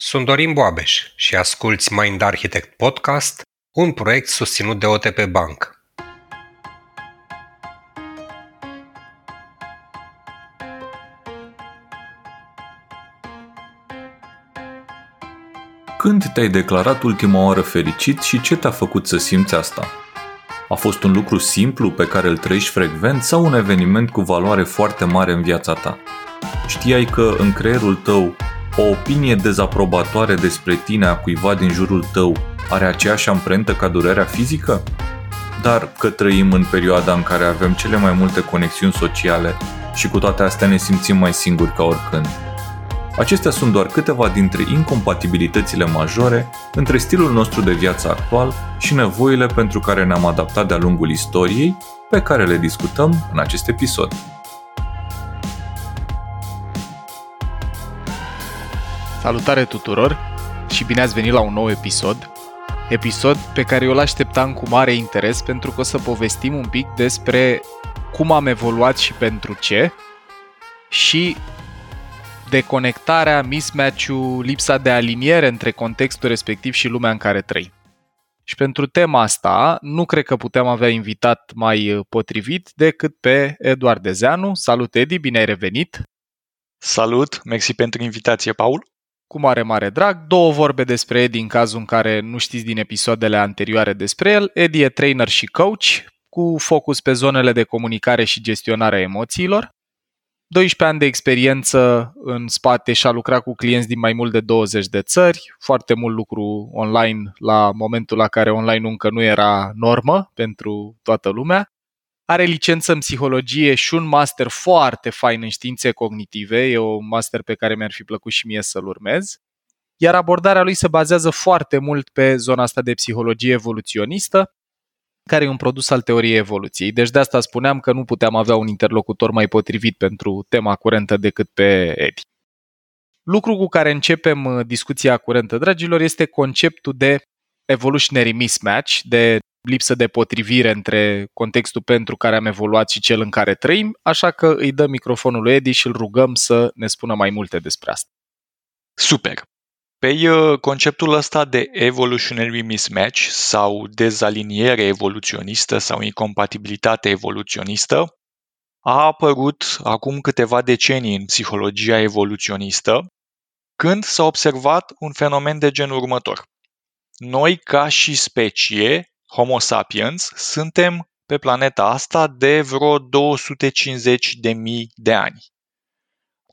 Sunt Dorin Boabeș și asculți Mind Architect Podcast, un proiect susținut de OTP Bank. Când te-ai declarat ultima oară fericit și ce te-a făcut să simți asta? A fost un lucru simplu pe care îl trăiești frecvent sau un eveniment cu valoare foarte mare în viața ta? Știai că în creierul tău o opinie dezaprobatoare despre tine a cuiva din jurul tău are aceeași amprentă ca durerea fizică? Dar că trăim în perioada în care avem cele mai multe conexiuni sociale și cu toate astea ne simțim mai singuri ca oricând. Acestea sunt doar câteva dintre incompatibilitățile majore între stilul nostru de viață actual și nevoile pentru care ne-am adaptat de-a lungul istoriei, pe care le discutăm în acest episod. Salutare tuturor și bine ați venit la un nou episod. Episod pe care eu l-așteptam cu mare interes pentru că o să povestim un pic despre cum am evoluat și pentru ce și deconectarea, mismatch-ul, lipsa de aliniere între contextul respectiv și lumea în care trăim. Și pentru tema asta, nu cred că puteam avea invitat mai potrivit decât pe Eduard Dezeanu. Salut, Edi, bine ai revenit! Salut, mersi pentru invitație, Paul! Cu mare, mare drag, două vorbe despre Edi în cazul în care nu știți din episoadele anterioare despre el. Edi e trainer și coach, cu focus pe zonele de comunicare și gestionarea emoțiilor. 12 ani de experiență în spate și a lucrat cu clienți din mai mult de 20 de țări, foarte mult lucru online la momentul la care online încă nu era normă pentru toată lumea. Are licență în psihologie și un master foarte fain în științe cognitive, e un master pe care mi-ar fi plăcut și mie să-l urmez. Iar abordarea lui se bazează foarte mult pe zona asta de psihologie evoluționistă, care e un produs al teoriei evoluției. Deci de asta spuneam că nu puteam avea un interlocutor mai potrivit pentru tema curentă decât pe Edi. Lucru cu care începem uh, discuția curentă, dragilor, este conceptul de evolutionary mismatch, de lipsă de potrivire între contextul pentru care am evoluat și cel în care trăim, așa că îi dăm microfonul lui Edi și îl rugăm să ne spună mai multe despre asta. Super! Pe uh, conceptul ăsta de evolutionary mismatch sau dezaliniere evoluționistă sau incompatibilitate evoluționistă a apărut acum câteva decenii în psihologia evoluționistă, când s-a observat un fenomen de genul următor. Noi, ca și specie, Homo sapiens, suntem pe planeta asta de vreo 250 de mii de ani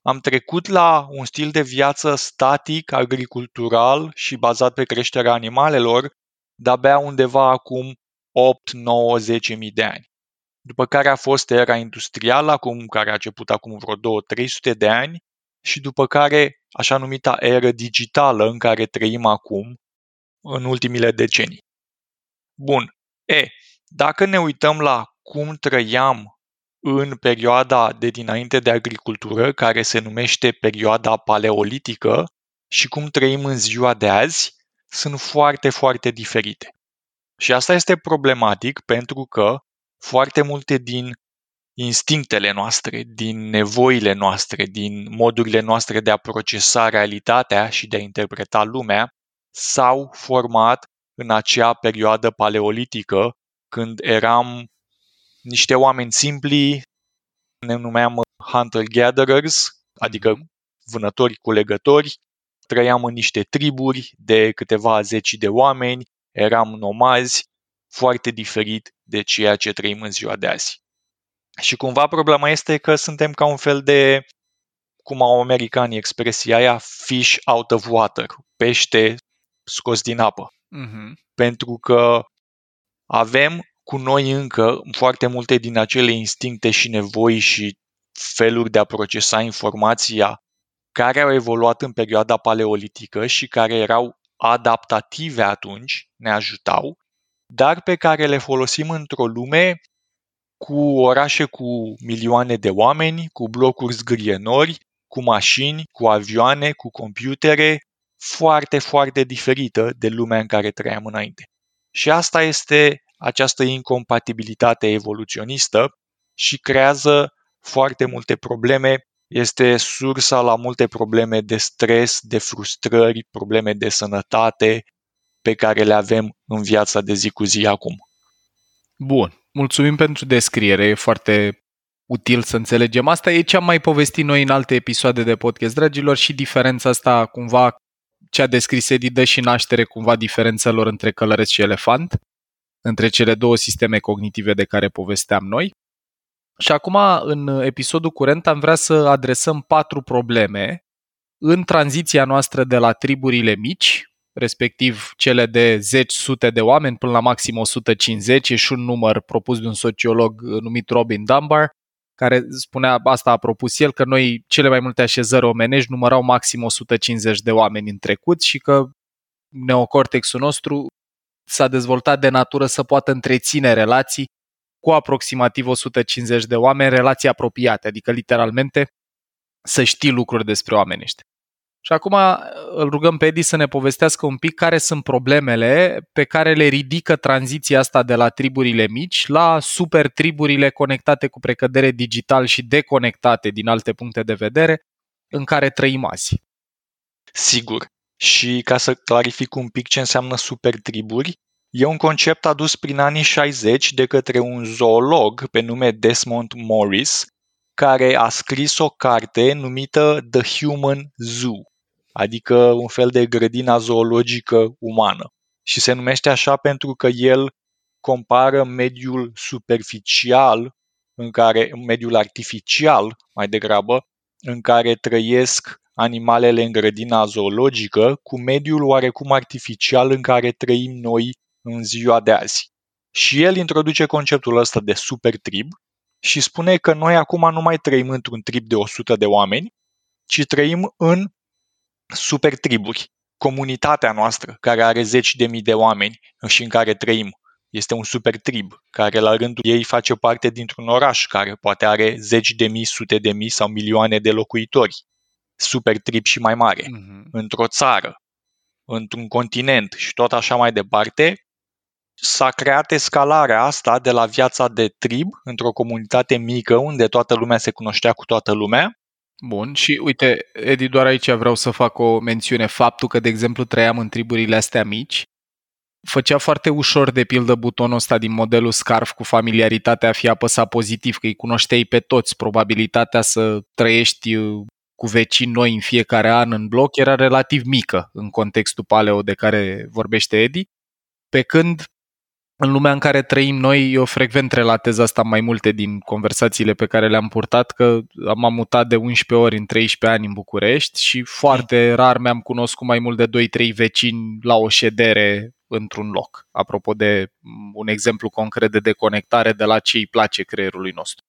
am trecut la un stil de viață static, agricultural și bazat pe creșterea animalelor de-abia undeva acum 8, 9, 10 mii de ani. După care a fost era industrială, acum, care a început acum vreo 2 300 de ani, și după care așa numita eră digitală în care trăim acum, în ultimile decenii. Bun. E, dacă ne uităm la cum trăiam în perioada de dinainte de agricultură, care se numește perioada paleolitică, și cum trăim în ziua de azi, sunt foarte, foarte diferite. Și asta este problematic pentru că foarte multe din instinctele noastre, din nevoile noastre, din modurile noastre de a procesa realitatea și de a interpreta lumea, s-au format în acea perioadă paleolitică, când eram niște oameni simpli, ne numeam hunter-gatherers, adică mhm. vânători culegători, trăiam în niște triburi de câteva zeci de oameni, eram nomazi, foarte diferit de ceea ce trăim în ziua de azi. Și cumva problema este că suntem ca un fel de, cum au americanii expresia aia, fish out of water, pește scos din apă. Uh-huh. Pentru că avem cu noi încă foarte multe din acele instincte și nevoi și feluri de a procesa informația care au evoluat în perioada paleolitică și care erau adaptative atunci, ne ajutau, dar pe care le folosim într-o lume cu orașe cu milioane de oameni, cu blocuri zgârienori, cu mașini, cu avioane, cu computere, foarte, foarte diferită de lumea în care trăiam înainte. Și asta este această incompatibilitate evoluționistă și creează foarte multe probleme este sursa la multe probleme de stres, de frustrări, probleme de sănătate pe care le avem în viața de zi cu zi acum. Bun, mulțumim pentru descriere, e foarte util să înțelegem asta. E ce am mai povestit noi în alte episoade de podcast, dragilor, și diferența asta cumva ce a descris Edi dă și naștere cumva diferențelor între călăreț și elefant, între cele două sisteme cognitive de care povesteam noi. Și acum, în episodul curent, am vrea să adresăm patru probleme în tranziția noastră de la triburile mici, respectiv cele de zeci, sute de oameni până la maxim 150, e și un număr propus de un sociolog numit Robin Dunbar, care spunea, asta a propus el, că noi cele mai multe așezări omenești numărau maxim 150 de oameni în trecut și că neocortexul nostru s-a dezvoltat de natură să poată întreține relații cu aproximativ 150 de oameni, relații apropiate, adică literalmente să știi lucruri despre oamenii ăștia. Și acum uh, îl rugăm pe Edi să ne povestească un pic care sunt problemele pe care le ridică tranziția asta de la triburile mici la super triburile conectate cu precădere digital și deconectate din alte puncte de vedere în care trăim azi. Sigur. Și ca să clarific un pic ce înseamnă super triburi, e un concept adus prin anii 60 de către un zoolog pe nume Desmond Morris, care a scris o carte numită The Human Zoo adică un fel de grădina zoologică umană. Și se numește așa pentru că el compară mediul superficial, în care, mediul artificial mai degrabă, în care trăiesc animalele în grădina zoologică, cu mediul oarecum artificial în care trăim noi în ziua de azi. Și el introduce conceptul ăsta de super trib și spune că noi acum nu mai trăim într-un trib de 100 de oameni, ci trăim în super triburi. Comunitatea noastră, care are zeci de mii de oameni și în care trăim, este un super trib, care la rândul ei face parte dintr-un oraș care poate are zeci de mii, sute de mii sau milioane de locuitori. Super trib și mai mare. Uh-huh. Într-o țară, într-un continent și tot așa mai departe, s-a creat escalarea asta de la viața de trib, într-o comunitate mică unde toată lumea se cunoștea cu toată lumea, Bun, și uite, Edi, doar aici vreau să fac o mențiune. Faptul că, de exemplu, trăiam în triburile astea mici, făcea foarte ușor, de pildă, butonul ăsta din modelul Scarf cu familiaritatea a fi apăsat pozitiv, că îi cunoșteai pe toți. Probabilitatea să trăiești uh, cu vecini noi în fiecare an în bloc era relativ mică în contextul paleo de care vorbește Edi, pe când în lumea în care trăim noi, eu frecvent relatez asta mai multe din conversațiile pe care le-am purtat, că m-am mutat de 11 ori în 13 ani în București și foarte mm. rar mi-am cunoscut mai mult de 2-3 vecini la o ședere într-un loc. Apropo de un exemplu concret de deconectare de la ce îi place creierului nostru.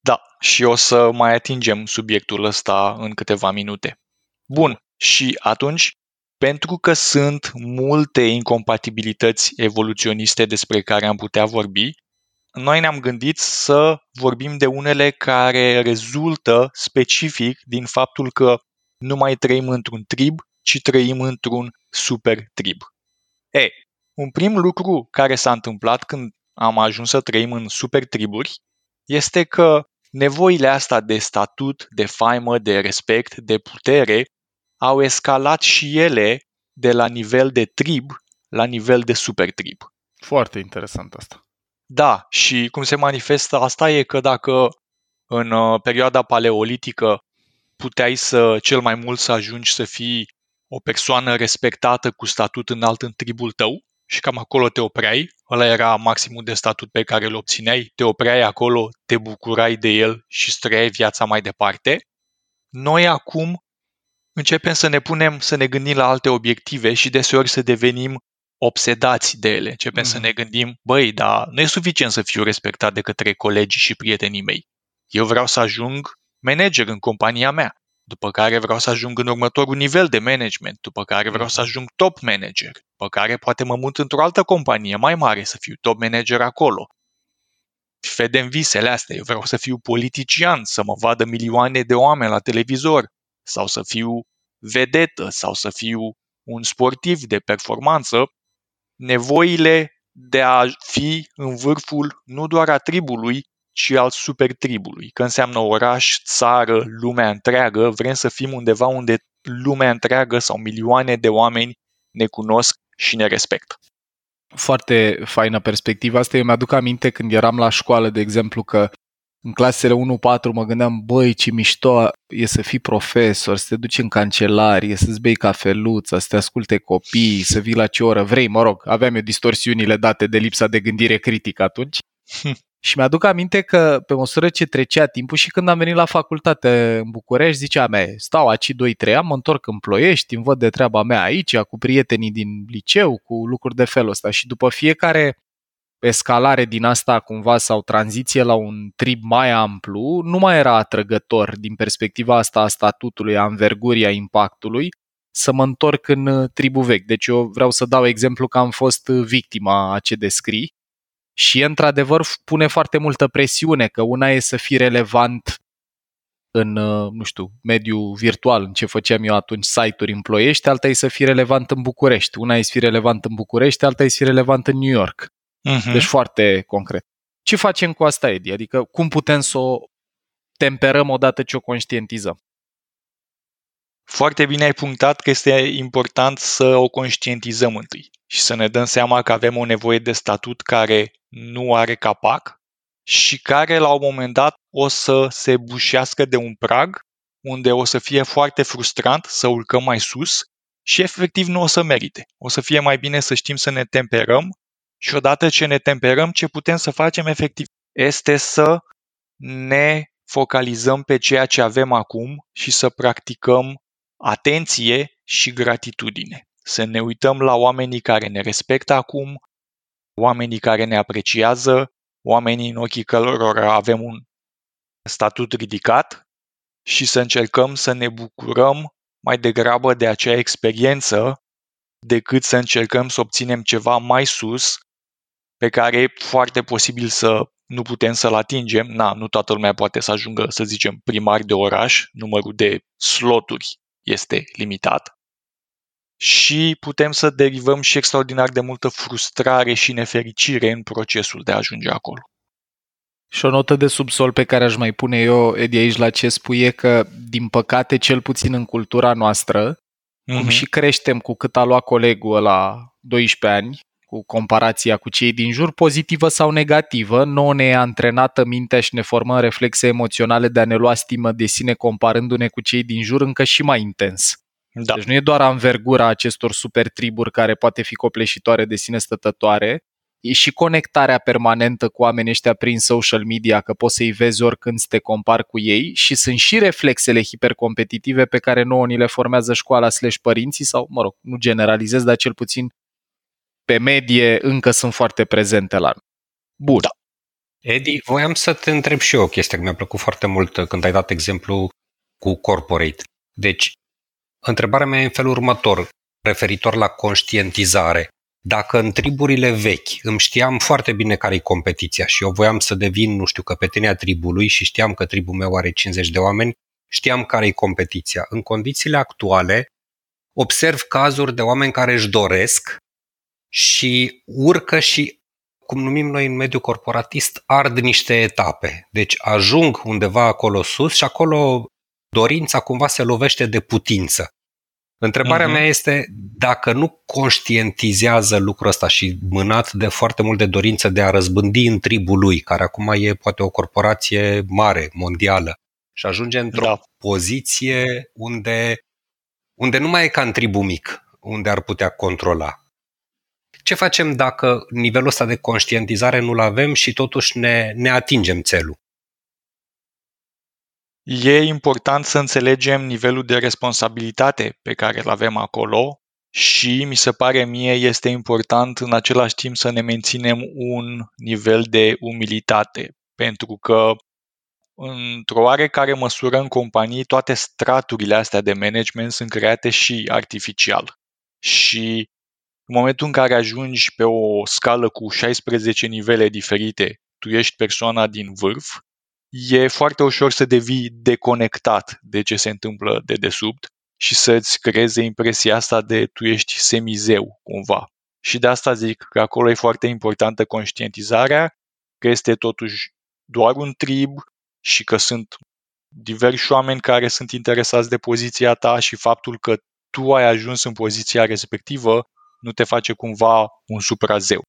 Da, și o să mai atingem subiectul ăsta în câteva minute. Bun, și atunci pentru că sunt multe incompatibilități evoluționiste despre care am putea vorbi, noi ne-am gândit să vorbim de unele care rezultă specific din faptul că nu mai trăim într-un trib, ci trăim într-un super trib. E, un prim lucru care s-a întâmplat când am ajuns să trăim în super triburi este că nevoile astea de statut, de faimă, de respect, de putere au escalat și ele de la nivel de trib la nivel de super trib. Foarte interesant asta. Da, și cum se manifestă asta e că dacă în uh, perioada paleolitică puteai să cel mai mult să ajungi să fii o persoană respectată cu statut înalt în tribul tău și cam acolo te opreai, ăla era maximul de statut pe care îl obțineai, te opreai acolo, te bucurai de el și străiai viața mai departe. Noi acum începem să ne punem, să ne gândim la alte obiective și deseori să devenim obsedați de ele. Începem mm. să ne gândim, băi, dar nu e suficient să fiu respectat de către colegii și prietenii mei. Eu vreau să ajung manager în compania mea, după care vreau să ajung în următorul nivel de management, după care vreau să ajung top manager, după care poate mă mut într-o altă companie mai mare să fiu top manager acolo. Vedem visele astea, eu vreau să fiu politician, să mă vadă milioane de oameni la televizor, sau să fiu vedetă sau să fiu un sportiv de performanță, nevoile de a fi în vârful nu doar a tribului, ci al supertribului, că înseamnă oraș, țară, lumea întreagă, vrem să fim undeva unde lumea întreagă sau milioane de oameni ne cunosc și ne respectă. Foarte faină perspectiva asta. Eu mi-aduc aminte când eram la școală, de exemplu, că în clasele 1-4 mă gândeam, băi, ce mișto e să fii profesor, să te duci în cancelarie, să-ți bei cafeluța, să te asculte copii, să vii la ce oră vrei, mă rog, aveam eu distorsiunile date de lipsa de gândire critică atunci. Și mi-aduc aminte că pe măsură ce trecea timpul și când am venit la facultate în București, ziceam, mea, stau aici 2-3 ani, mă întorc în Ploiești, îmi văd de treaba mea aici, cu prietenii din liceu, cu lucruri de felul ăsta. Și după fiecare escalare din asta cumva sau tranziție la un trib mai amplu, nu mai era atrăgător din perspectiva asta a statutului, a învergurii, a impactului, să mă întorc în tribul vechi. Deci eu vreau să dau exemplu că am fost victima a ce descrii și într-adevăr pune foarte multă presiune că una e să fii relevant în, nu știu, mediul virtual, în ce făceam eu atunci, site-uri în Ploiești, alta e să fii relevant în București. Una e să fii relevant în București, alta e să fii relevant în New York. Uh-huh. Deci foarte concret. Ce facem cu asta, Edi? Adică cum putem să o temperăm odată ce o conștientizăm? Foarte bine ai punctat că este important să o conștientizăm întâi și să ne dăm seama că avem o nevoie de statut care nu are capac și care la un moment dat o să se bușească de un prag unde o să fie foarte frustrant să urcăm mai sus și efectiv nu o să merite. O să fie mai bine să știm să ne temperăm și odată ce ne temperăm, ce putem să facem efectiv este să ne focalizăm pe ceea ce avem acum și să practicăm atenție și gratitudine. Să ne uităm la oamenii care ne respectă acum, oamenii care ne apreciază, oamenii în ochii cărora avem un statut ridicat și să încercăm să ne bucurăm mai degrabă de acea experiență decât să încercăm să obținem ceva mai sus pe care e foarte posibil să nu putem să-l atingem. Na, nu toată lumea poate să ajungă, să zicem, primar de oraș, numărul de sloturi este limitat. Și putem să derivăm și extraordinar de multă frustrare și nefericire în procesul de a ajunge acolo. Și o notă de subsol pe care aș mai pune eu, Edi, aici la ce spui e că, din păcate, cel puțin în cultura noastră, mm-hmm. cum mhm. și creștem cu cât a luat colegul la 12 ani, cu comparația cu cei din jur, pozitivă sau negativă, nu ne e antrenată mintea și ne formăm reflexe emoționale de a ne lua stimă de sine comparându-ne cu cei din jur încă și mai intens. Da. Deci nu e doar anvergura acestor super triburi care poate fi copleșitoare de sine stătătoare, e și conectarea permanentă cu oamenii ăștia prin social media, că poți să-i vezi oricând să te compari cu ei și sunt și reflexele hipercompetitive pe care nouă ni le formează școala slash părinții sau, mă rog, nu generalizez, dar cel puțin pe medie încă sunt foarte prezente la Bun. Da. Edi, voiam să te întreb și eu o chestie, că mi-a plăcut foarte mult când ai dat exemplu cu corporate. Deci, întrebarea mea e în felul următor, referitor la conștientizare. Dacă în triburile vechi îmi știam foarte bine care e competiția și eu voiam să devin, nu știu, căpetenia tribului și știam că tribul meu are 50 de oameni, știam care e competiția. În condițiile actuale, observ cazuri de oameni care își doresc și urcă și, cum numim noi în mediul corporatist, ard niște etape. Deci ajung undeva acolo sus și acolo dorința cumva se lovește de putință. Întrebarea uh-huh. mea este dacă nu conștientizează lucrul ăsta și mânat de foarte mult de dorință de a răzbândi în tribul lui, care acum e poate o corporație mare, mondială, și ajunge într-o da. poziție unde, unde nu mai e ca în tribul mic, unde ar putea controla. Ce facem dacă nivelul ăsta de conștientizare nu-l avem și totuși ne, ne atingem țelul? E important să înțelegem nivelul de responsabilitate pe care îl avem acolo și mi se pare mie este important în același timp să ne menținem un nivel de umilitate, pentru că într-o oarecare măsură în companii toate straturile astea de management sunt create și artificial. Și în momentul în care ajungi pe o scală cu 16 nivele diferite, tu ești persoana din vârf, e foarte ușor să devii deconectat de ce se întâmplă de desubt și să-ți creeze impresia asta de tu ești semizeu cumva. Și de asta zic că acolo e foarte importantă conștientizarea, că este totuși doar un trib și că sunt diversi oameni care sunt interesați de poziția ta și faptul că tu ai ajuns în poziția respectivă nu te face cumva un suprazeu.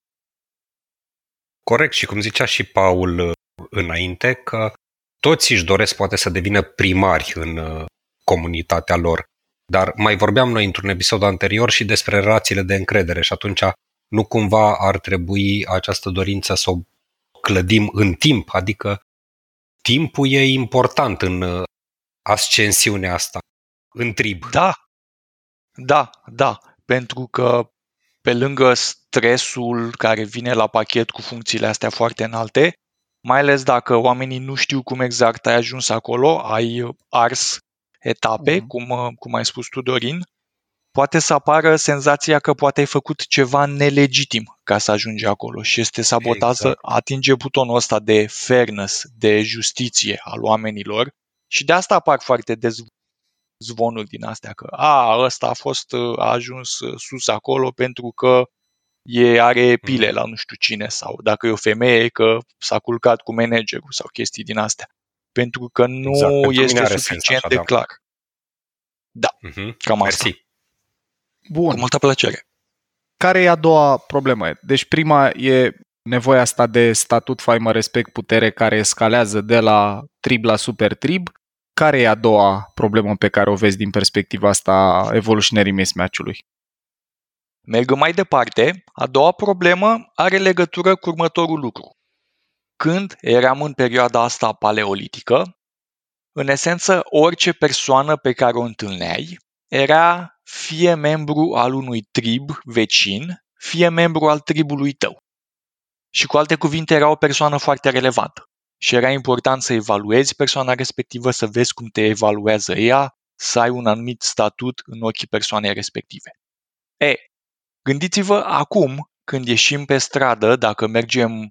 Corect și cum zicea și Paul uh, înainte, că toți își doresc poate să devină primari în uh, comunitatea lor. Dar mai vorbeam noi într-un episod anterior și despre relațiile de încredere și atunci nu cumva ar trebui această dorință să o clădim în timp, adică timpul e important în uh, ascensiunea asta, în trib. Da, da, da, pentru că pe lângă stresul care vine la pachet cu funcțiile astea foarte înalte, mai ales dacă oamenii nu știu cum exact ai ajuns acolo, ai ars etape, mm. cum, cum ai spus tu, Dorin, poate să apară senzația că poate ai făcut ceva nelegitim ca să ajungi acolo și este sabotat exact. să atinge butonul ăsta de fairness, de justiție al oamenilor și de asta apar foarte des zvonuri din astea că a, ăsta a fost, a ajuns sus acolo pentru că e, are pile mm. la nu știu cine sau dacă e o femeie că s-a culcat cu managerul sau chestii din astea. Pentru că nu exact, este suficient așa, de da. clar. Da, mm-hmm. cam asta. Mersi. Bun. Cu multă plăcere. Care e a doua problemă? Deci prima e nevoia asta de statut, faimă, respect, putere care escalează de la trib la super trib. Care e a doua problemă pe care o vezi din perspectiva asta a evolutionary mismatch-ului? Merg mai departe, a doua problemă are legătură cu următorul lucru. Când eram în perioada asta paleolitică, în esență, orice persoană pe care o întâlneai era fie membru al unui trib vecin, fie membru al tribului tău. Și cu alte cuvinte, era o persoană foarte relevantă. Și era important să evaluezi persoana respectivă, să vezi cum te evaluează ea, să ai un anumit statut în ochii persoanei respective. E, gândiți-vă acum, când ieșim pe stradă, dacă mergem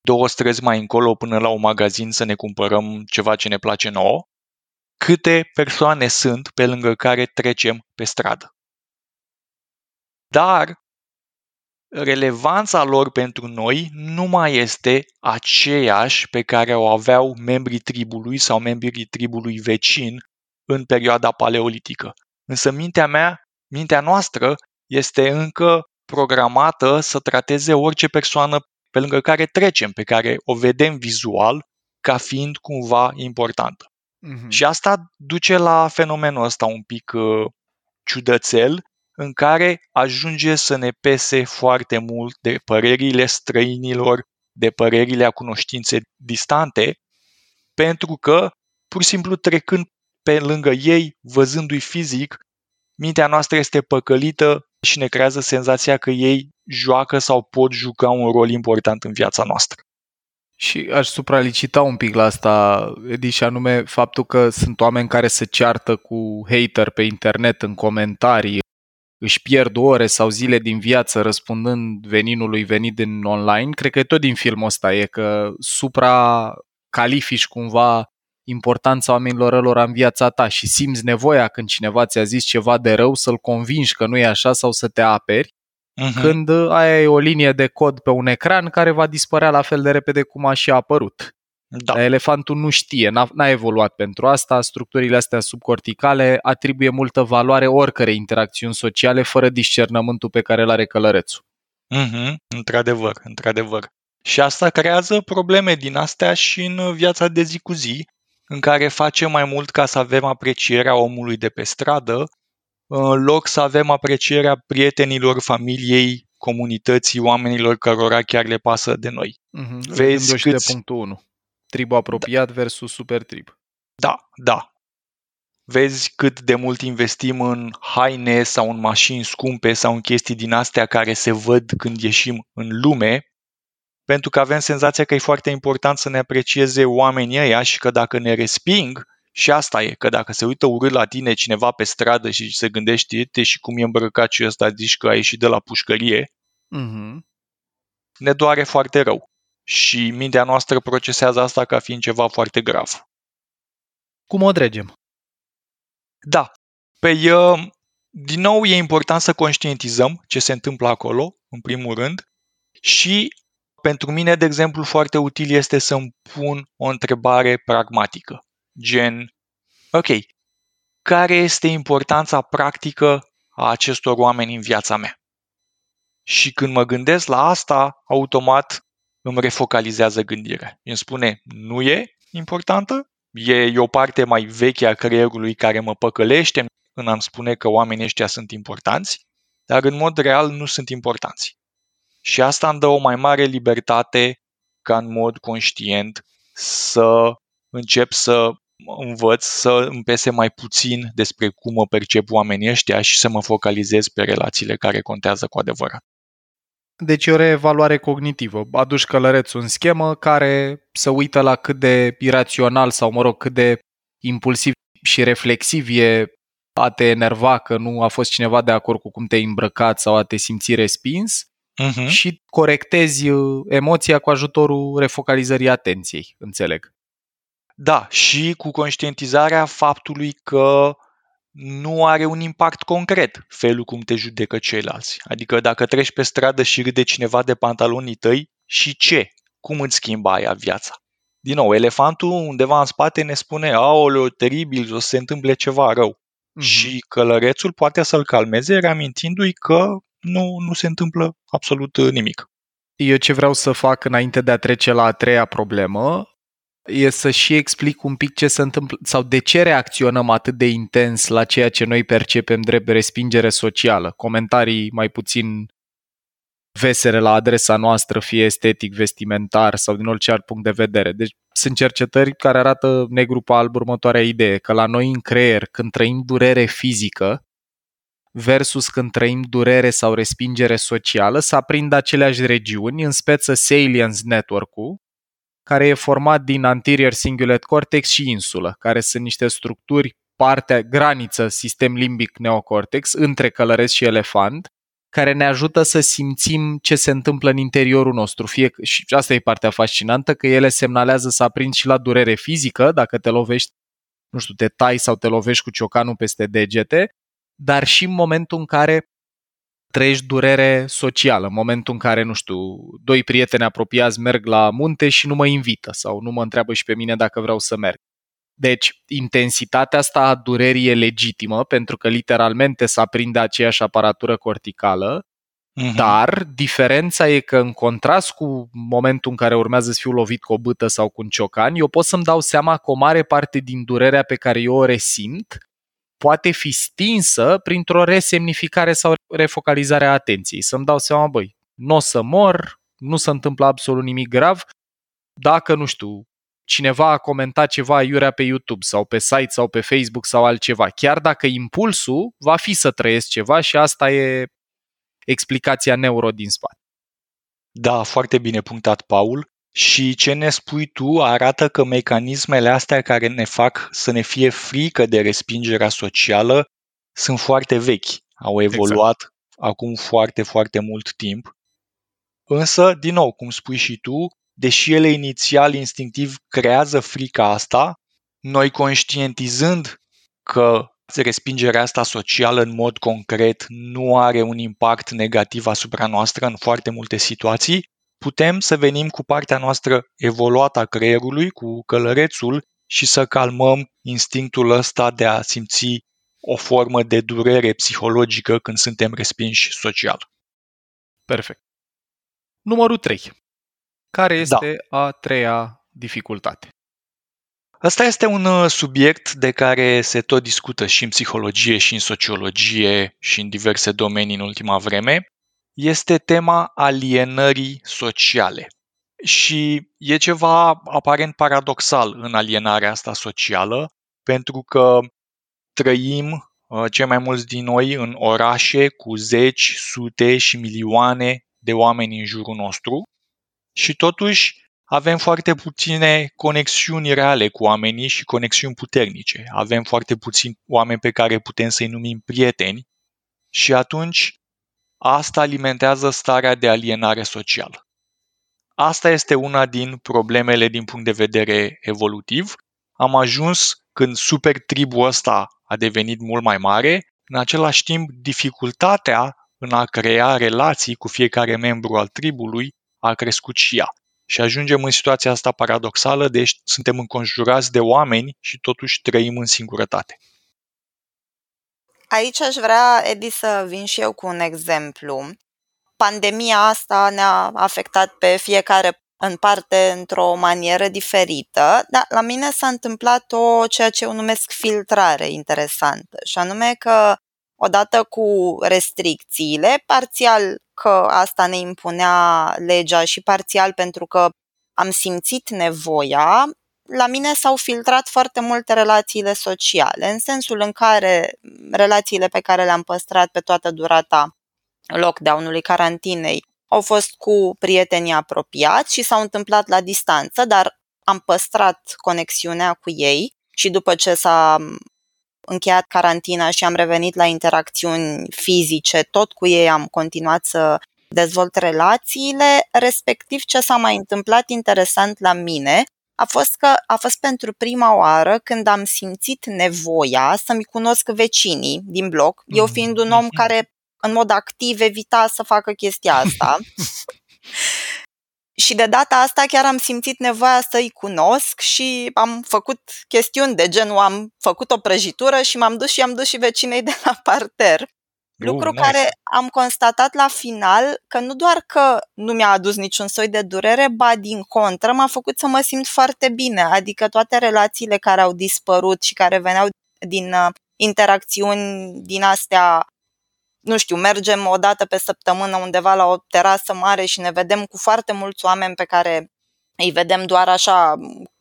două străzi mai încolo până la un magazin să ne cumpărăm ceva ce ne place nouă, câte persoane sunt pe lângă care trecem pe stradă. Dar relevanța lor pentru noi nu mai este aceeași pe care o aveau membrii tribului sau membrii tribului vecin în perioada paleolitică. Însă mintea mea, mintea noastră, este încă programată să trateze orice persoană pe lângă care trecem, pe care o vedem vizual ca fiind cumva importantă. Mm-hmm. Și asta duce la fenomenul ăsta un pic uh, ciudățel, în care ajunge să ne pese foarte mult de părerile străinilor, de părerile a cunoștințe distante, pentru că, pur și simplu, trecând pe lângă ei, văzându-i fizic, mintea noastră este păcălită și ne creează senzația că ei joacă sau pot juca un rol important în viața noastră. Și aș supralicita un pic la asta, Edi, și anume faptul că sunt oameni care se ceartă cu hater pe internet, în comentarii, își pierd ore sau zile din viață răspundând veninului venit din online. Cred că e tot din filmul ăsta, e că supra califici cumva importanța oamenilor lor în viața ta și simți nevoia când cineva ți-a zis ceva de rău să-l convingi că nu e așa sau să te aperi uh-huh. când ai o linie de cod pe un ecran care va dispărea la fel de repede cum a și apărut. Da. Dar elefantul nu știe, n-a, n-a evoluat pentru asta, structurile astea subcorticale atribuie multă valoare oricărei interacțiuni sociale fără discernământul pe care îl are călărețul. Mm-hmm, într-adevăr, într-adevăr. Și asta creează probleme din astea și în viața de zi cu zi, în care facem mai mult ca să avem aprecierea omului de pe stradă, în loc să avem aprecierea prietenilor, familiei, comunității, oamenilor cărora chiar le pasă de noi. Mm-hmm. Vezi cât... de punctul 1. Tribul apropiat da. versus super trib. Da, da. Vezi cât de mult investim în haine sau în mașini scumpe sau în chestii din astea care se văd când ieșim în lume, pentru că avem senzația că e foarte important să ne aprecieze oamenii ăia și că dacă ne resping, și asta e, că dacă se uită urât la tine cineva pe stradă și se gândește te și cum e îmbrăcat și ăsta, zici că a ieșit de la pușcărie, uh-huh. ne doare foarte rău. Și mintea noastră procesează asta ca fiind ceva foarte grav. Cum o dregem? Da. Păi, uh, din nou, e important să conștientizăm ce se întâmplă acolo, în primul rând, și pentru mine, de exemplu, foarte util este să-mi pun o întrebare pragmatică, gen, ok, care este importanța practică a acestor oameni în viața mea? Și când mă gândesc la asta, automat îmi refocalizează gândirea. Îmi spune, nu e importantă? E, e o parte mai veche a creierului care mă păcălește în a-mi spune că oamenii ăștia sunt importanți, dar în mod real nu sunt importanți. Și asta îmi dă o mai mare libertate ca în mod conștient să încep să învăț să îmi pese mai puțin despre cum mă percep oamenii ăștia și să mă focalizez pe relațiile care contează cu adevărat. Deci e o reevaluare cognitivă. Aduci călărețul în schemă care să uită la cât de irațional sau, mă rog, cât de impulsiv și reflexiv e a te enerva că nu a fost cineva de acord cu cum te-ai îmbrăcat sau a te simți respins uh-huh. și corectezi uh, emoția cu ajutorul refocalizării atenției, înțeleg. Da, și cu conștientizarea faptului că nu are un impact concret felul cum te judecă ceilalți. Adică dacă treci pe stradă și râde cineva de pantalonii tăi, și ce? Cum îți schimba aia viața? Din nou, elefantul undeva în spate ne spune, aoleo, teribil, o să se întâmple ceva rău. Mm-hmm. Și călărețul poate să-l calmeze reamintindu-i că nu, nu se întâmplă absolut nimic. Eu ce vreau să fac înainte de a trece la a treia problemă e să și explic un pic ce se întâmplă sau de ce reacționăm atât de intens la ceea ce noi percepem drept respingere socială. Comentarii mai puțin vesere la adresa noastră, fie estetic, vestimentar sau din orice alt punct de vedere. Deci sunt cercetări care arată negru pe alb următoarea idee, că la noi în creier, când trăim durere fizică versus când trăim durere sau respingere socială, să aprind aceleași regiuni, în speță Salience Network-ul, care e format din anterior cingulate cortex și insulă, care sunt niște structuri, partea, graniță sistem limbic neocortex între călăresc și elefant, care ne ajută să simțim ce se întâmplă în interiorul nostru. Fie, și asta e partea fascinantă, că ele semnalează să aprinzi și la durere fizică, dacă te lovești, nu știu, te tai sau te lovești cu ciocanul peste degete, dar și în momentul în care trăiești durere socială, în momentul în care, nu știu, doi prieteni apropiați merg la munte și nu mă invită sau nu mă întreabă și pe mine dacă vreau să merg. Deci, intensitatea asta a durerii e legitimă pentru că literalmente se aprinde aceeași aparatură corticală, uh-huh. dar diferența e că în contrast cu momentul în care urmează să fiu lovit cu o bâtă sau cu un ciocan, eu pot să-mi dau seama că o mare parte din durerea pe care eu o resimt poate fi stinsă printr-o resemnificare sau refocalizare a atenției. Să-mi dau seama, băi, nu o să mor, nu se întâmplă absolut nimic grav, dacă, nu știu, cineva a comentat ceva iurea pe YouTube sau pe site sau pe Facebook sau altceva, chiar dacă impulsul va fi să trăiesc ceva și asta e explicația neuro din spate. Da, foarte bine punctat, Paul. Și ce ne spui tu arată că mecanismele astea care ne fac să ne fie frică de respingerea socială sunt foarte vechi, au evoluat exact. acum foarte, foarte mult timp. Însă, din nou, cum spui și tu, deși ele inițial instinctiv creează frica asta, noi conștientizând că respingerea asta socială în mod concret nu are un impact negativ asupra noastră în foarte multe situații, putem să venim cu partea noastră evoluată a creierului, cu călărețul și să calmăm instinctul ăsta de a simți o formă de durere psihologică când suntem respinși social. Perfect. Numărul 3. Care da. este da. a treia dificultate? Asta este un uh, subiect de care se tot discută și în psihologie, și în sociologie, și în diverse domenii în ultima vreme este tema alienării sociale. Și e ceva aparent paradoxal în alienarea asta socială, pentru că trăim uh, cei mai mulți din noi în orașe cu zeci, sute și milioane de oameni în jurul nostru și totuși avem foarte puține conexiuni reale cu oamenii și conexiuni puternice. Avem foarte puțini oameni pe care putem să-i numim prieteni și atunci Asta alimentează starea de alienare socială. Asta este una din problemele din punct de vedere evolutiv. Am ajuns când super tribul ăsta a devenit mult mai mare, în același timp dificultatea în a crea relații cu fiecare membru al tribului a crescut și ea. Și ajungem în situația asta paradoxală, deci suntem înconjurați de oameni și totuși trăim în singurătate. Aici aș vrea, Edi, să vin și eu cu un exemplu. Pandemia asta ne-a afectat pe fiecare în parte într-o manieră diferită, dar la mine s-a întâmplat o ceea ce eu numesc filtrare interesantă, și anume că odată cu restricțiile, parțial că asta ne impunea legea și parțial pentru că am simțit nevoia, la mine s-au filtrat foarte multe relațiile sociale, în sensul în care relațiile pe care le-am păstrat pe toată durata lockdown-ului, carantinei, au fost cu prietenii apropiați și s-au întâmplat la distanță, dar am păstrat conexiunea cu ei și după ce s-a încheiat carantina și am revenit la interacțiuni fizice, tot cu ei am continuat să dezvolt relațiile, respectiv ce s-a mai întâmplat interesant la mine a fost că a fost pentru prima oară când am simțit nevoia să-mi cunosc vecinii din bloc, eu fiind un om mhm. care în mod activ evita să facă chestia asta. și de data asta chiar am simțit nevoia să-i cunosc și am făcut chestiuni de genul am făcut o prăjitură și m-am dus și am dus și vecinei de la parter. Lucru uh, nice. care am constatat la final că nu doar că nu mi-a adus niciun soi de durere, ba din contră m-a făcut să mă simt foarte bine. Adică toate relațiile care au dispărut și care veneau din uh, interacțiuni din astea nu știu, mergem o dată pe săptămână undeva la o terasă mare și ne vedem cu foarte mulți oameni pe care îi vedem doar așa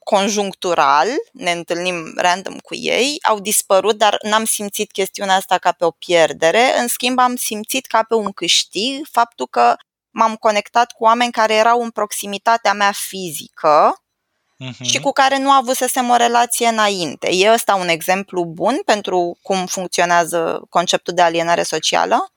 conjunctural, ne întâlnim random cu ei, au dispărut, dar n-am simțit chestiunea asta ca pe o pierdere, în schimb am simțit ca pe un câștig faptul că m-am conectat cu oameni care erau în proximitatea mea fizică uh-huh. și cu care nu avusesem o relație înainte. E ăsta un exemplu bun pentru cum funcționează conceptul de alienare socială?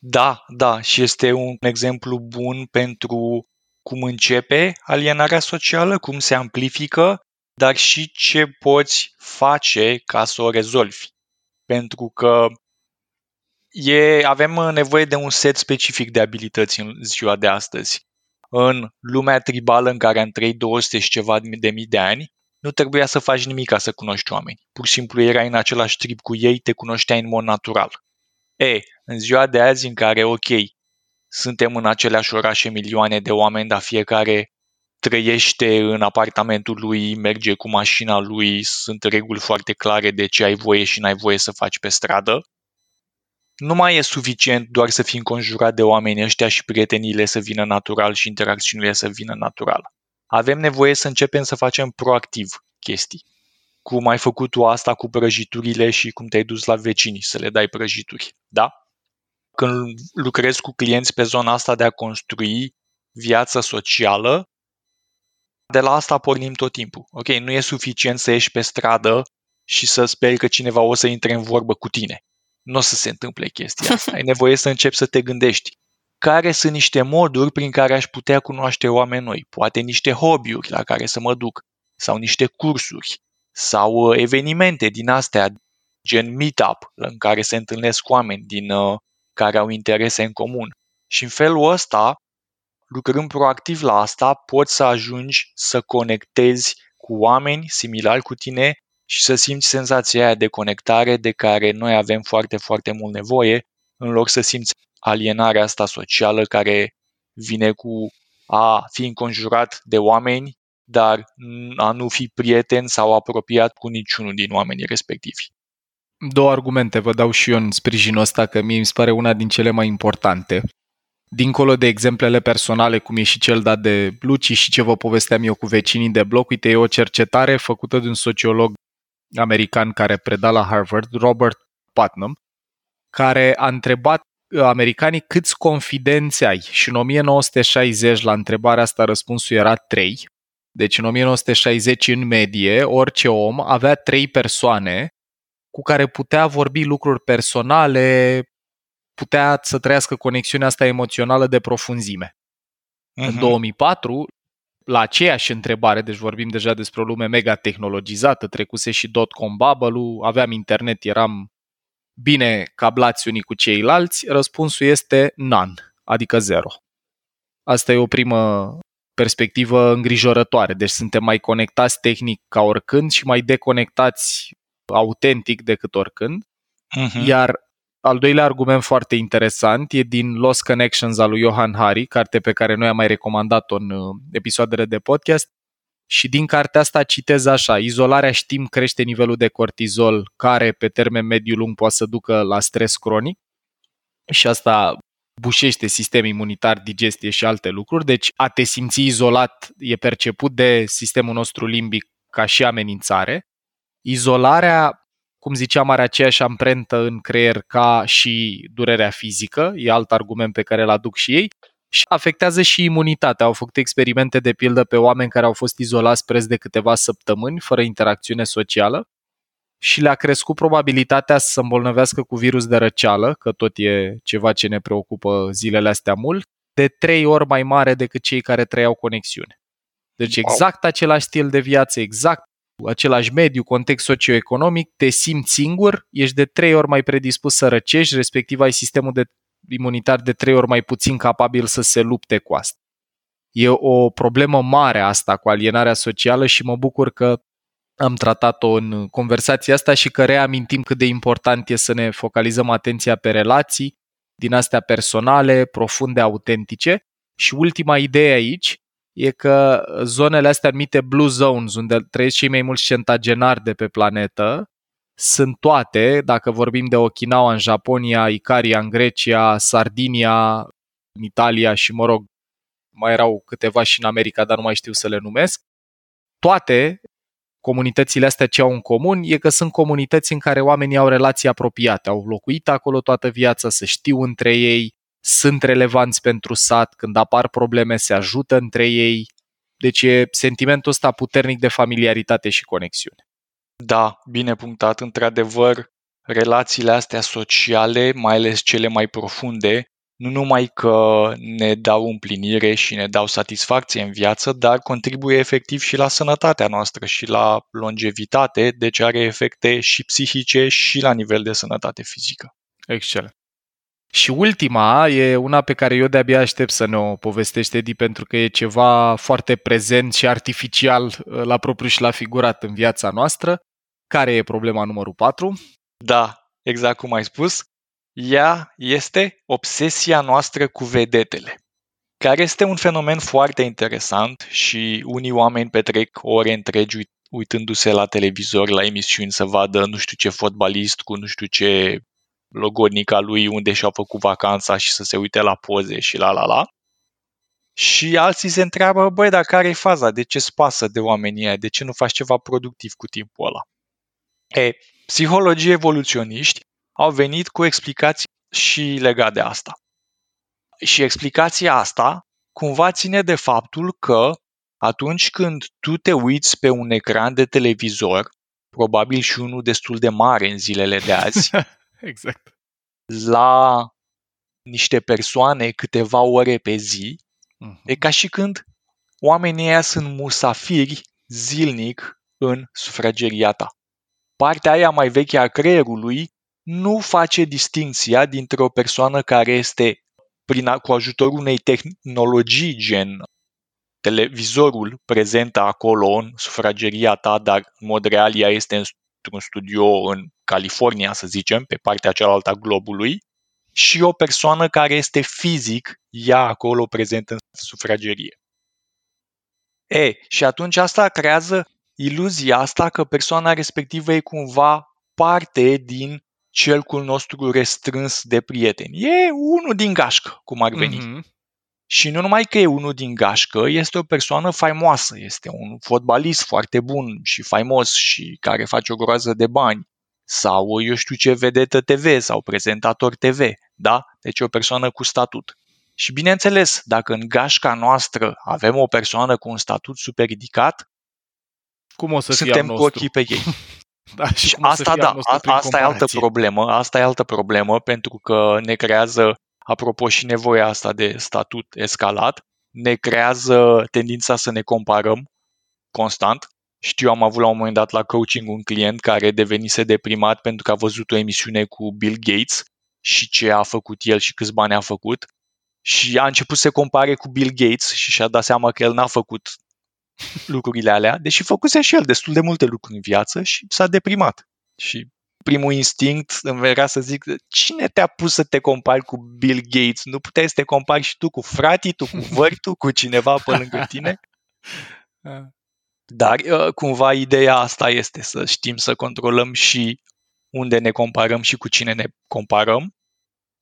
Da, da, și este un exemplu bun pentru cum începe alienarea socială, cum se amplifică, dar și ce poți face ca să o rezolvi. Pentru că e, avem nevoie de un set specific de abilități în ziua de astăzi. În lumea tribală în care am trăit 200 și ceva de mii de ani, nu trebuia să faci nimic ca să cunoști oameni. Pur și simplu erai în același trip cu ei, te cunoșteai în mod natural. E, în ziua de azi în care, ok, suntem în aceleași orașe milioane de oameni, dar fiecare trăiește în apartamentul lui, merge cu mașina lui, sunt reguli foarte clare de ce ai voie și n-ai voie să faci pe stradă. Nu mai e suficient doar să fii înconjurat de oameni ăștia și prietenile să vină natural și interacțiunile să vină natural. Avem nevoie să începem să facem proactiv chestii. Cum ai făcut tu asta cu prăjiturile și cum te-ai dus la vecinii să le dai prăjituri, da? Când lucrezi cu clienți pe zona asta de a construi viață socială, de la asta pornim tot timpul. Ok, nu e suficient să ieși pe stradă și să speri că cineva o să intre în vorbă cu tine. Nu o să se întâmple chestia asta. Ai nevoie să începi să te gândești. Care sunt niște moduri prin care aș putea cunoaște oameni noi? Poate niște hobby-uri la care să mă duc, sau niște cursuri, sau uh, evenimente din astea, gen meetup, în care se întâlnesc oameni din uh, care au interese în comun. Și în felul ăsta, lucrând proactiv la asta, poți să ajungi să conectezi cu oameni similari cu tine și să simți senzația aia de conectare de care noi avem foarte, foarte mult nevoie, în loc să simți alienarea asta socială care vine cu a fi înconjurat de oameni, dar a nu fi prieten sau apropiat cu niciunul din oamenii respectivi. Două argumente vă dau și eu în sprijinul ăsta, că mie mi se pare una din cele mai importante. Dincolo de exemplele personale, cum e și cel dat de Luci și ce vă povesteam eu cu vecinii de bloc, uite, e o cercetare făcută de un sociolog american care preda la Harvard, Robert Putnam, care a întrebat americanii câți confidenți ai și în 1960 la întrebarea asta răspunsul era 3. Deci în 1960 în medie orice om avea 3 persoane cu care putea vorbi lucruri personale, putea să trăiască conexiunea asta emoțională de profunzime. Uh-huh. În 2004, la aceeași întrebare, deci vorbim deja despre o lume mega tehnologizată, trecuse și dot-com bubble aveam internet, eram bine cablați unii cu ceilalți, răspunsul este none, adică zero. Asta e o primă perspectivă îngrijorătoare. Deci suntem mai conectați tehnic ca oricând și mai deconectați autentic decât oricând. Mhm. Iar al doilea argument foarte interesant e din Lost Connections al lui Johan Hari, carte pe care noi am mai recomandat-o în uh, episoadele de podcast. Și din cartea asta citez așa, izolarea știm crește nivelul de cortizol care pe termen mediu-lung poate să ducă la stres cronic și asta bușește sistem imunitar, digestie și alte lucruri. Deci a te simți izolat e perceput de sistemul nostru limbic ca și amenințare. Izolarea, cum ziceam, are aceeași amprentă în creier ca și durerea fizică, e alt argument pe care îl aduc și ei, și afectează și imunitatea. Au făcut experimente de pildă pe oameni care au fost izolați preț de câteva săptămâni, fără interacțiune socială, și le-a crescut probabilitatea să se îmbolnăvească cu virus de răceală, că tot e ceva ce ne preocupă zilele astea mult, de trei ori mai mare decât cei care trăiau conexiune. Deci Wow. exact același stil de viață, exact același mediu, context socioeconomic, te simți singur, ești de trei ori mai predispus să răcești, respectiv ai sistemul de imunitar de trei ori mai puțin capabil să se lupte cu asta. E o problemă mare asta cu alienarea socială și mă bucur că am tratat-o în conversația asta și că reamintim cât de important e să ne focalizăm atenția pe relații din astea personale, profunde, autentice. Și ultima idee aici e că zonele astea numite blue zones, unde trăiesc cei mai mulți centagenari de pe planetă, sunt toate, dacă vorbim de Okinawa în Japonia, Icaria în Grecia, Sardinia în Italia și, mă rog, mai erau câteva și în America, dar nu mai știu să le numesc, toate comunitățile astea ce au în comun e că sunt comunități în care oamenii au relații apropiate, au locuit acolo toată viața, se știu între ei, sunt relevanți pentru sat, când apar probleme se ajută între ei. Deci e sentimentul ăsta puternic de familiaritate și conexiune. Da, bine punctat. Într-adevăr, relațiile astea sociale, mai ales cele mai profunde, nu numai că ne dau împlinire și ne dau satisfacție în viață, dar contribuie efectiv și la sănătatea noastră și la longevitate, deci are efecte și psihice și la nivel de sănătate fizică. Excelent. Și ultima e una pe care eu de-abia aștept să ne o povestește, Edi, pentru că e ceva foarte prezent și artificial uh, la propriu și la figurat în viața noastră. Care e problema numărul 4? Da, exact cum ai spus, ea este obsesia noastră cu vedetele, care este un fenomen foarte interesant și unii oameni petrec ore întregi uit- uitându-se la televizor, la emisiuni, să vadă nu știu ce fotbalist cu nu știu ce logodnica lui unde și-a făcut vacanța și să se uite la poze și la la la. Și alții se întreabă, băi, dar care e faza? De ce spasă de oamenii ăia? De ce nu faci ceva productiv cu timpul ăla? E, psihologii evoluționiști au venit cu explicații și legat de asta. Și explicația asta cumva ține de faptul că atunci când tu te uiți pe un ecran de televizor, probabil și unul destul de mare în zilele de azi, Exact. la niște persoane câteva ore pe zi, Mhm. e ca și când oamenii ăia sunt musafiri zilnic în sufrageria ta. Partea aia mai veche a creierului nu face distinția dintre o persoană care este prin, a- cu ajutorul unei tehnologii gen televizorul prezentă acolo în sufrageria ta, dar în mod real ea este într-un studio în California, să zicem, pe partea cealaltă a globului, și o persoană care este fizic ea acolo prezentă în sufragerie. E, și atunci asta creează iluzia asta că persoana respectivă e cumva parte din cercul nostru restrâns de prieteni. E unul din gașcă, cum ar veni. Mhm. Și nu numai că e unul din gașcă, este o persoană faimoasă, este un fotbalist foarte bun și faimos și care face o groază de bani. Sau eu știu ce vedetă TV sau prezentator TV, da? Deci e o persoană cu statut. Și bineînțeles, dacă în gașca noastră avem o persoană cu un statut super ridicat, Cum o să fie suntem al cu nostru? ochii pe ei. Da, și Și cum o să asta fie da, al nostru a, prin asta e altă comparație? problemă, asta e altă problemă pentru că ne creează, apropo și nevoia asta de statut escalat, ne creează tendința să ne comparăm constant. Știu, am avut la un moment dat la coaching un client care devenise deprimat pentru că a văzut o emisiune cu Bill Gates și ce a făcut el și câți bani a făcut și a început să se compare cu Bill Gates și și-a dat seama că el n-a făcut lucrurile alea, deși făcuse și el destul de multe lucruri în viață și s-a deprimat. Și primul instinct îmi era să zic, cine te-a pus să te compari cu Bill Gates? Nu puteai să te compari și tu cu fratii, tu cu vărtul, cu cineva pe lângă tine? Dar uh, cumva ideea asta este să știm să controlăm și unde ne comparăm și cu cine ne comparăm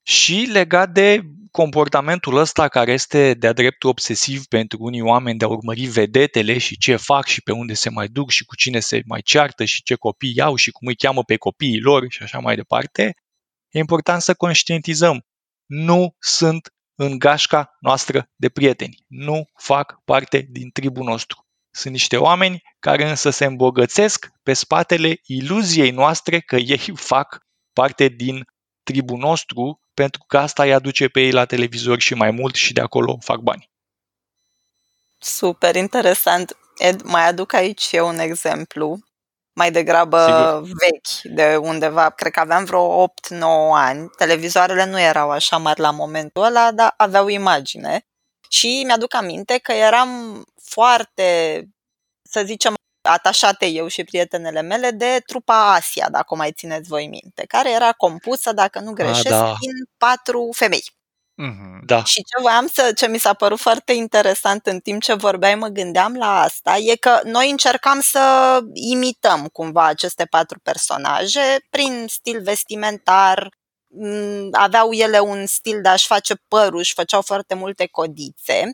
și legat de comportamentul ăsta care este de-a dreptul obsesiv pentru unii oameni de a urmări vedetele și ce fac și pe unde se mai duc și cu cine se mai ceartă și ce copii iau și cum îi cheamă pe copiii lor și așa mai departe, e important să conștientizăm. Nu sunt în gașca noastră de prieteni. Nu fac parte din tribul nostru. Sunt niște oameni care însă se îmbogățesc pe spatele iluziei noastre că ei fac parte din tribul nostru pentru că asta îi aduce pe ei la televizor și mai mult și de acolo fac bani. Super interesant. Ed, mai aduc aici eu un exemplu, mai degrabă Sigur. vechi, de undeva, cred că aveam vreo 8-9 ani. Televizoarele nu erau așa mari la momentul ăla, dar aveau imagine. Și mi-aduc aminte că eram foarte, să zicem, atașate eu și prietenele mele de trupa Asia, dacă o mai țineți voi minte, care era compusă, dacă nu greșesc, A, da. din patru femei. Mm-hmm, da. Și ce voiam să, ce mi s-a părut foarte interesant în timp ce vorbeai, mă gândeam la asta, e că noi încercam să imităm cumva aceste patru personaje prin stil vestimentar, aveau ele un stil de a-și face părul, și făceau foarte multe codițe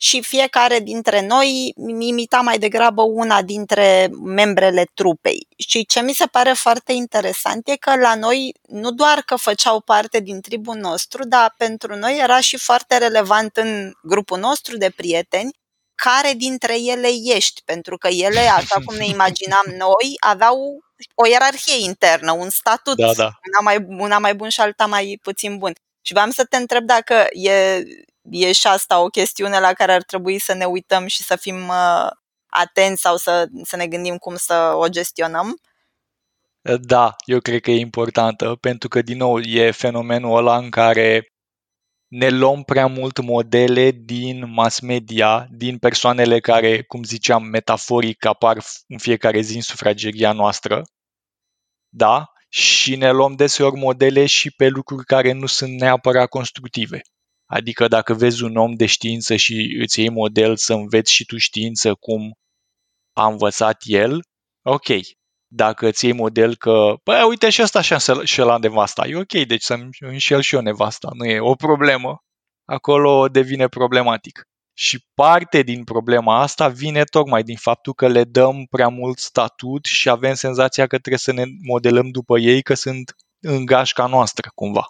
și fiecare dintre noi imita mai degrabă una dintre membrele trupei. Și ce mi se pare foarte interesant e că la noi nu doar că făceau parte din tribul nostru, dar pentru noi era și foarte relevant în grupul nostru de prieteni care dintre ele ești, pentru că ele, așa cum ne imaginam noi, aveau o ierarhie internă, un statut, da, da. Una, mai, una mai bun și alta mai puțin bun. Și vreau să te întreb dacă e e și asta o chestiune la care ar trebui să ne uităm și să fim uh, atenți sau să, să ne gândim cum să o gestionăm? Da, eu cred că e importantă, pentru că, din nou, e fenomenul ăla în care ne luăm prea mult modele din mass media, din persoanele care, cum ziceam, metaforic apar în fiecare zi în sufrageria noastră, da? Și ne luăm deseori modele și pe lucruri care nu sunt neapărat constructive. Adică dacă vezi un om de știință și îți iei model să înveți și tu știință cum a învățat el, ok. Dacă îți iei model că, bă, uite și ăsta și la nevasta, e ok, deci să-mi înșel și eu nevasta, nu e o problemă. Acolo devine problematic. Și parte din problema asta vine tocmai din faptul că le dăm prea mult statut și avem senzația că trebuie să ne modelăm după ei, că sunt în gașca noastră, cumva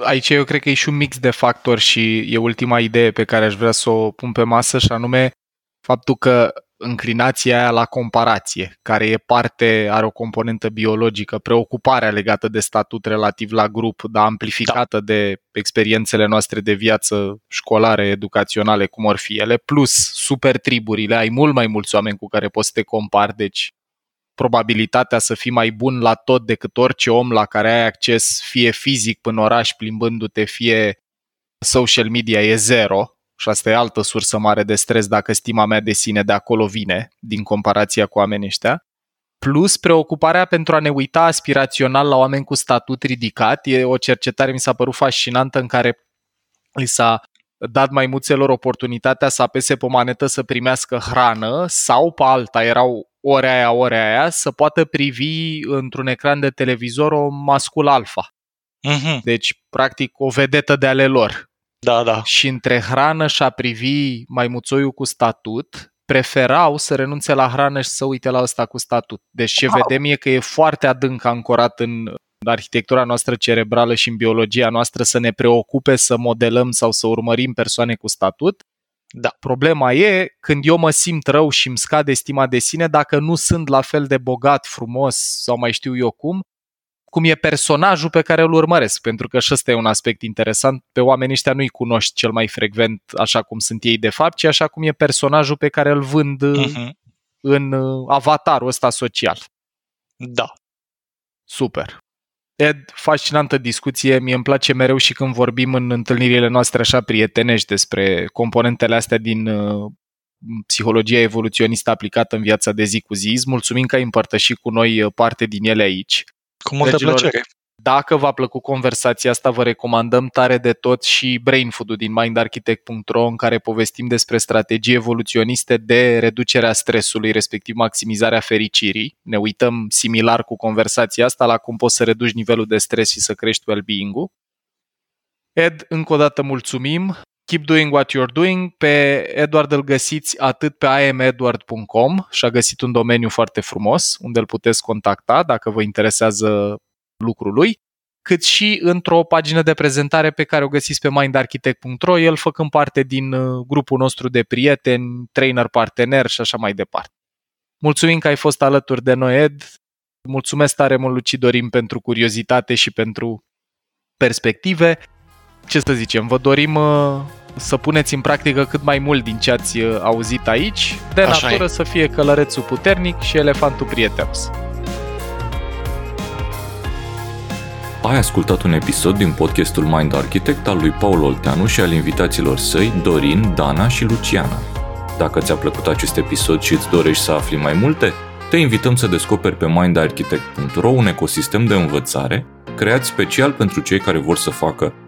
aici eu cred că e și un mix de factori și e ultima idee pe care aș vrea să o pun pe masă și anume faptul că înclinația aia la comparație, care e parte, are o componentă biologică, preocuparea legată de statut relativ la grup, dar amplificată da. de experiențele noastre de viață școlare, educaționale, cum ar fi ele, plus super triburile, ai mult mai mulți oameni cu care poți să te compari, deci probabilitatea să fii mai bun la tot decât orice om la care ai acces, fie fizic până oraș plimbându-te, fie social media e zero și asta e altă sursă mare de stres dacă stima mea de sine de acolo vine, din comparația cu oamenii ăștia. Plus, preocuparea pentru a ne uita aspirațional la oameni cu statut ridicat. E o cercetare, mi s-a părut fascinantă, în care li s-a dat maimuțelor oportunitatea să apese pe o manetă să primească hrană sau pe alta, erau ore aia, ore aia, să poată privi într-un ecran de televizor o mascul alfa. Mm-hmm. Deci, practic, o vedetă de ale lor. Da, da. Și între hrană și a privi maimuțoiul cu statut, preferau să renunțe la hrană și să uite la ăsta cu statut. Deci ce wow. vedem e că e foarte adânc ancorat în arhitectura noastră cerebrală și în biologia noastră să ne preocupe să modelăm sau să urmărim persoane cu statut. Da. Problema e când eu mă simt rău și îmi scade stima de sine dacă nu sunt la fel de bogat, frumos sau mai știu eu cum, cum e personajul pe care îl urmăresc, pentru că și ăsta e un aspect interesant. Pe oamenii ăștia nu-i cunoști cel mai frecvent așa cum sunt ei de fapt, ci așa cum e personajul pe care îl vând uh-huh. în uh, avatarul ăsta social. Da. Super. Ed, fascinantă discuție. Mie îmi place mereu și când vorbim în întâlnirile noastre așa prietenești despre componentele astea din uh, psihologia evoluționistă aplicată în viața de zi cu zi. Îți mulțumim că ai împărtășit cu noi uh, parte din ele aici. Cu multă Dragilor, plăcere. Dacă v-a plăcut conversația asta, vă recomandăm tare de tot și Brain Food-ul din mindarchitect.ro în care povestim despre strategii evoluționiste de reducerea stresului, respectiv maximizarea fericirii. Ne uităm similar cu conversația asta la cum poți să reduci nivelul de stres și să crești well-being-ul. Ed, încă o dată mulțumim. Keep doing what you're doing. Pe Edward îl găsiți atât pe amedward.com și a găsit un domeniu foarte frumos unde îl puteți contacta dacă vă interesează lucrul lui, cât și într-o pagină de prezentare pe care o găsiți pe mindarchitect.ro, el făcând parte din uh, grupul nostru de prieteni, trainer partener și așa mai departe. Mulțumim că ai fost alături de noi, Ed. Mulțumesc tare mult, Luci Dorim, pentru curiozitate și pentru perspective. Ce să zicem, vă dorim uh, să puneți în practică cât mai mult din ce ați uh, auzit aici, de Așa natură e. să fie călărețul puternic și elefantul prietenos. Ai ascultat un episod din podcastul Mind Architect al lui Paul Olteanu și al invitaților săi, Dorin, Dana și Luciana. Dacă ți-a plăcut acest episod și îți dorești să afli mai multe, te invităm să descoperi pe mindarchitect.ro un ecosistem de învățare creat special pentru cei care vor să facă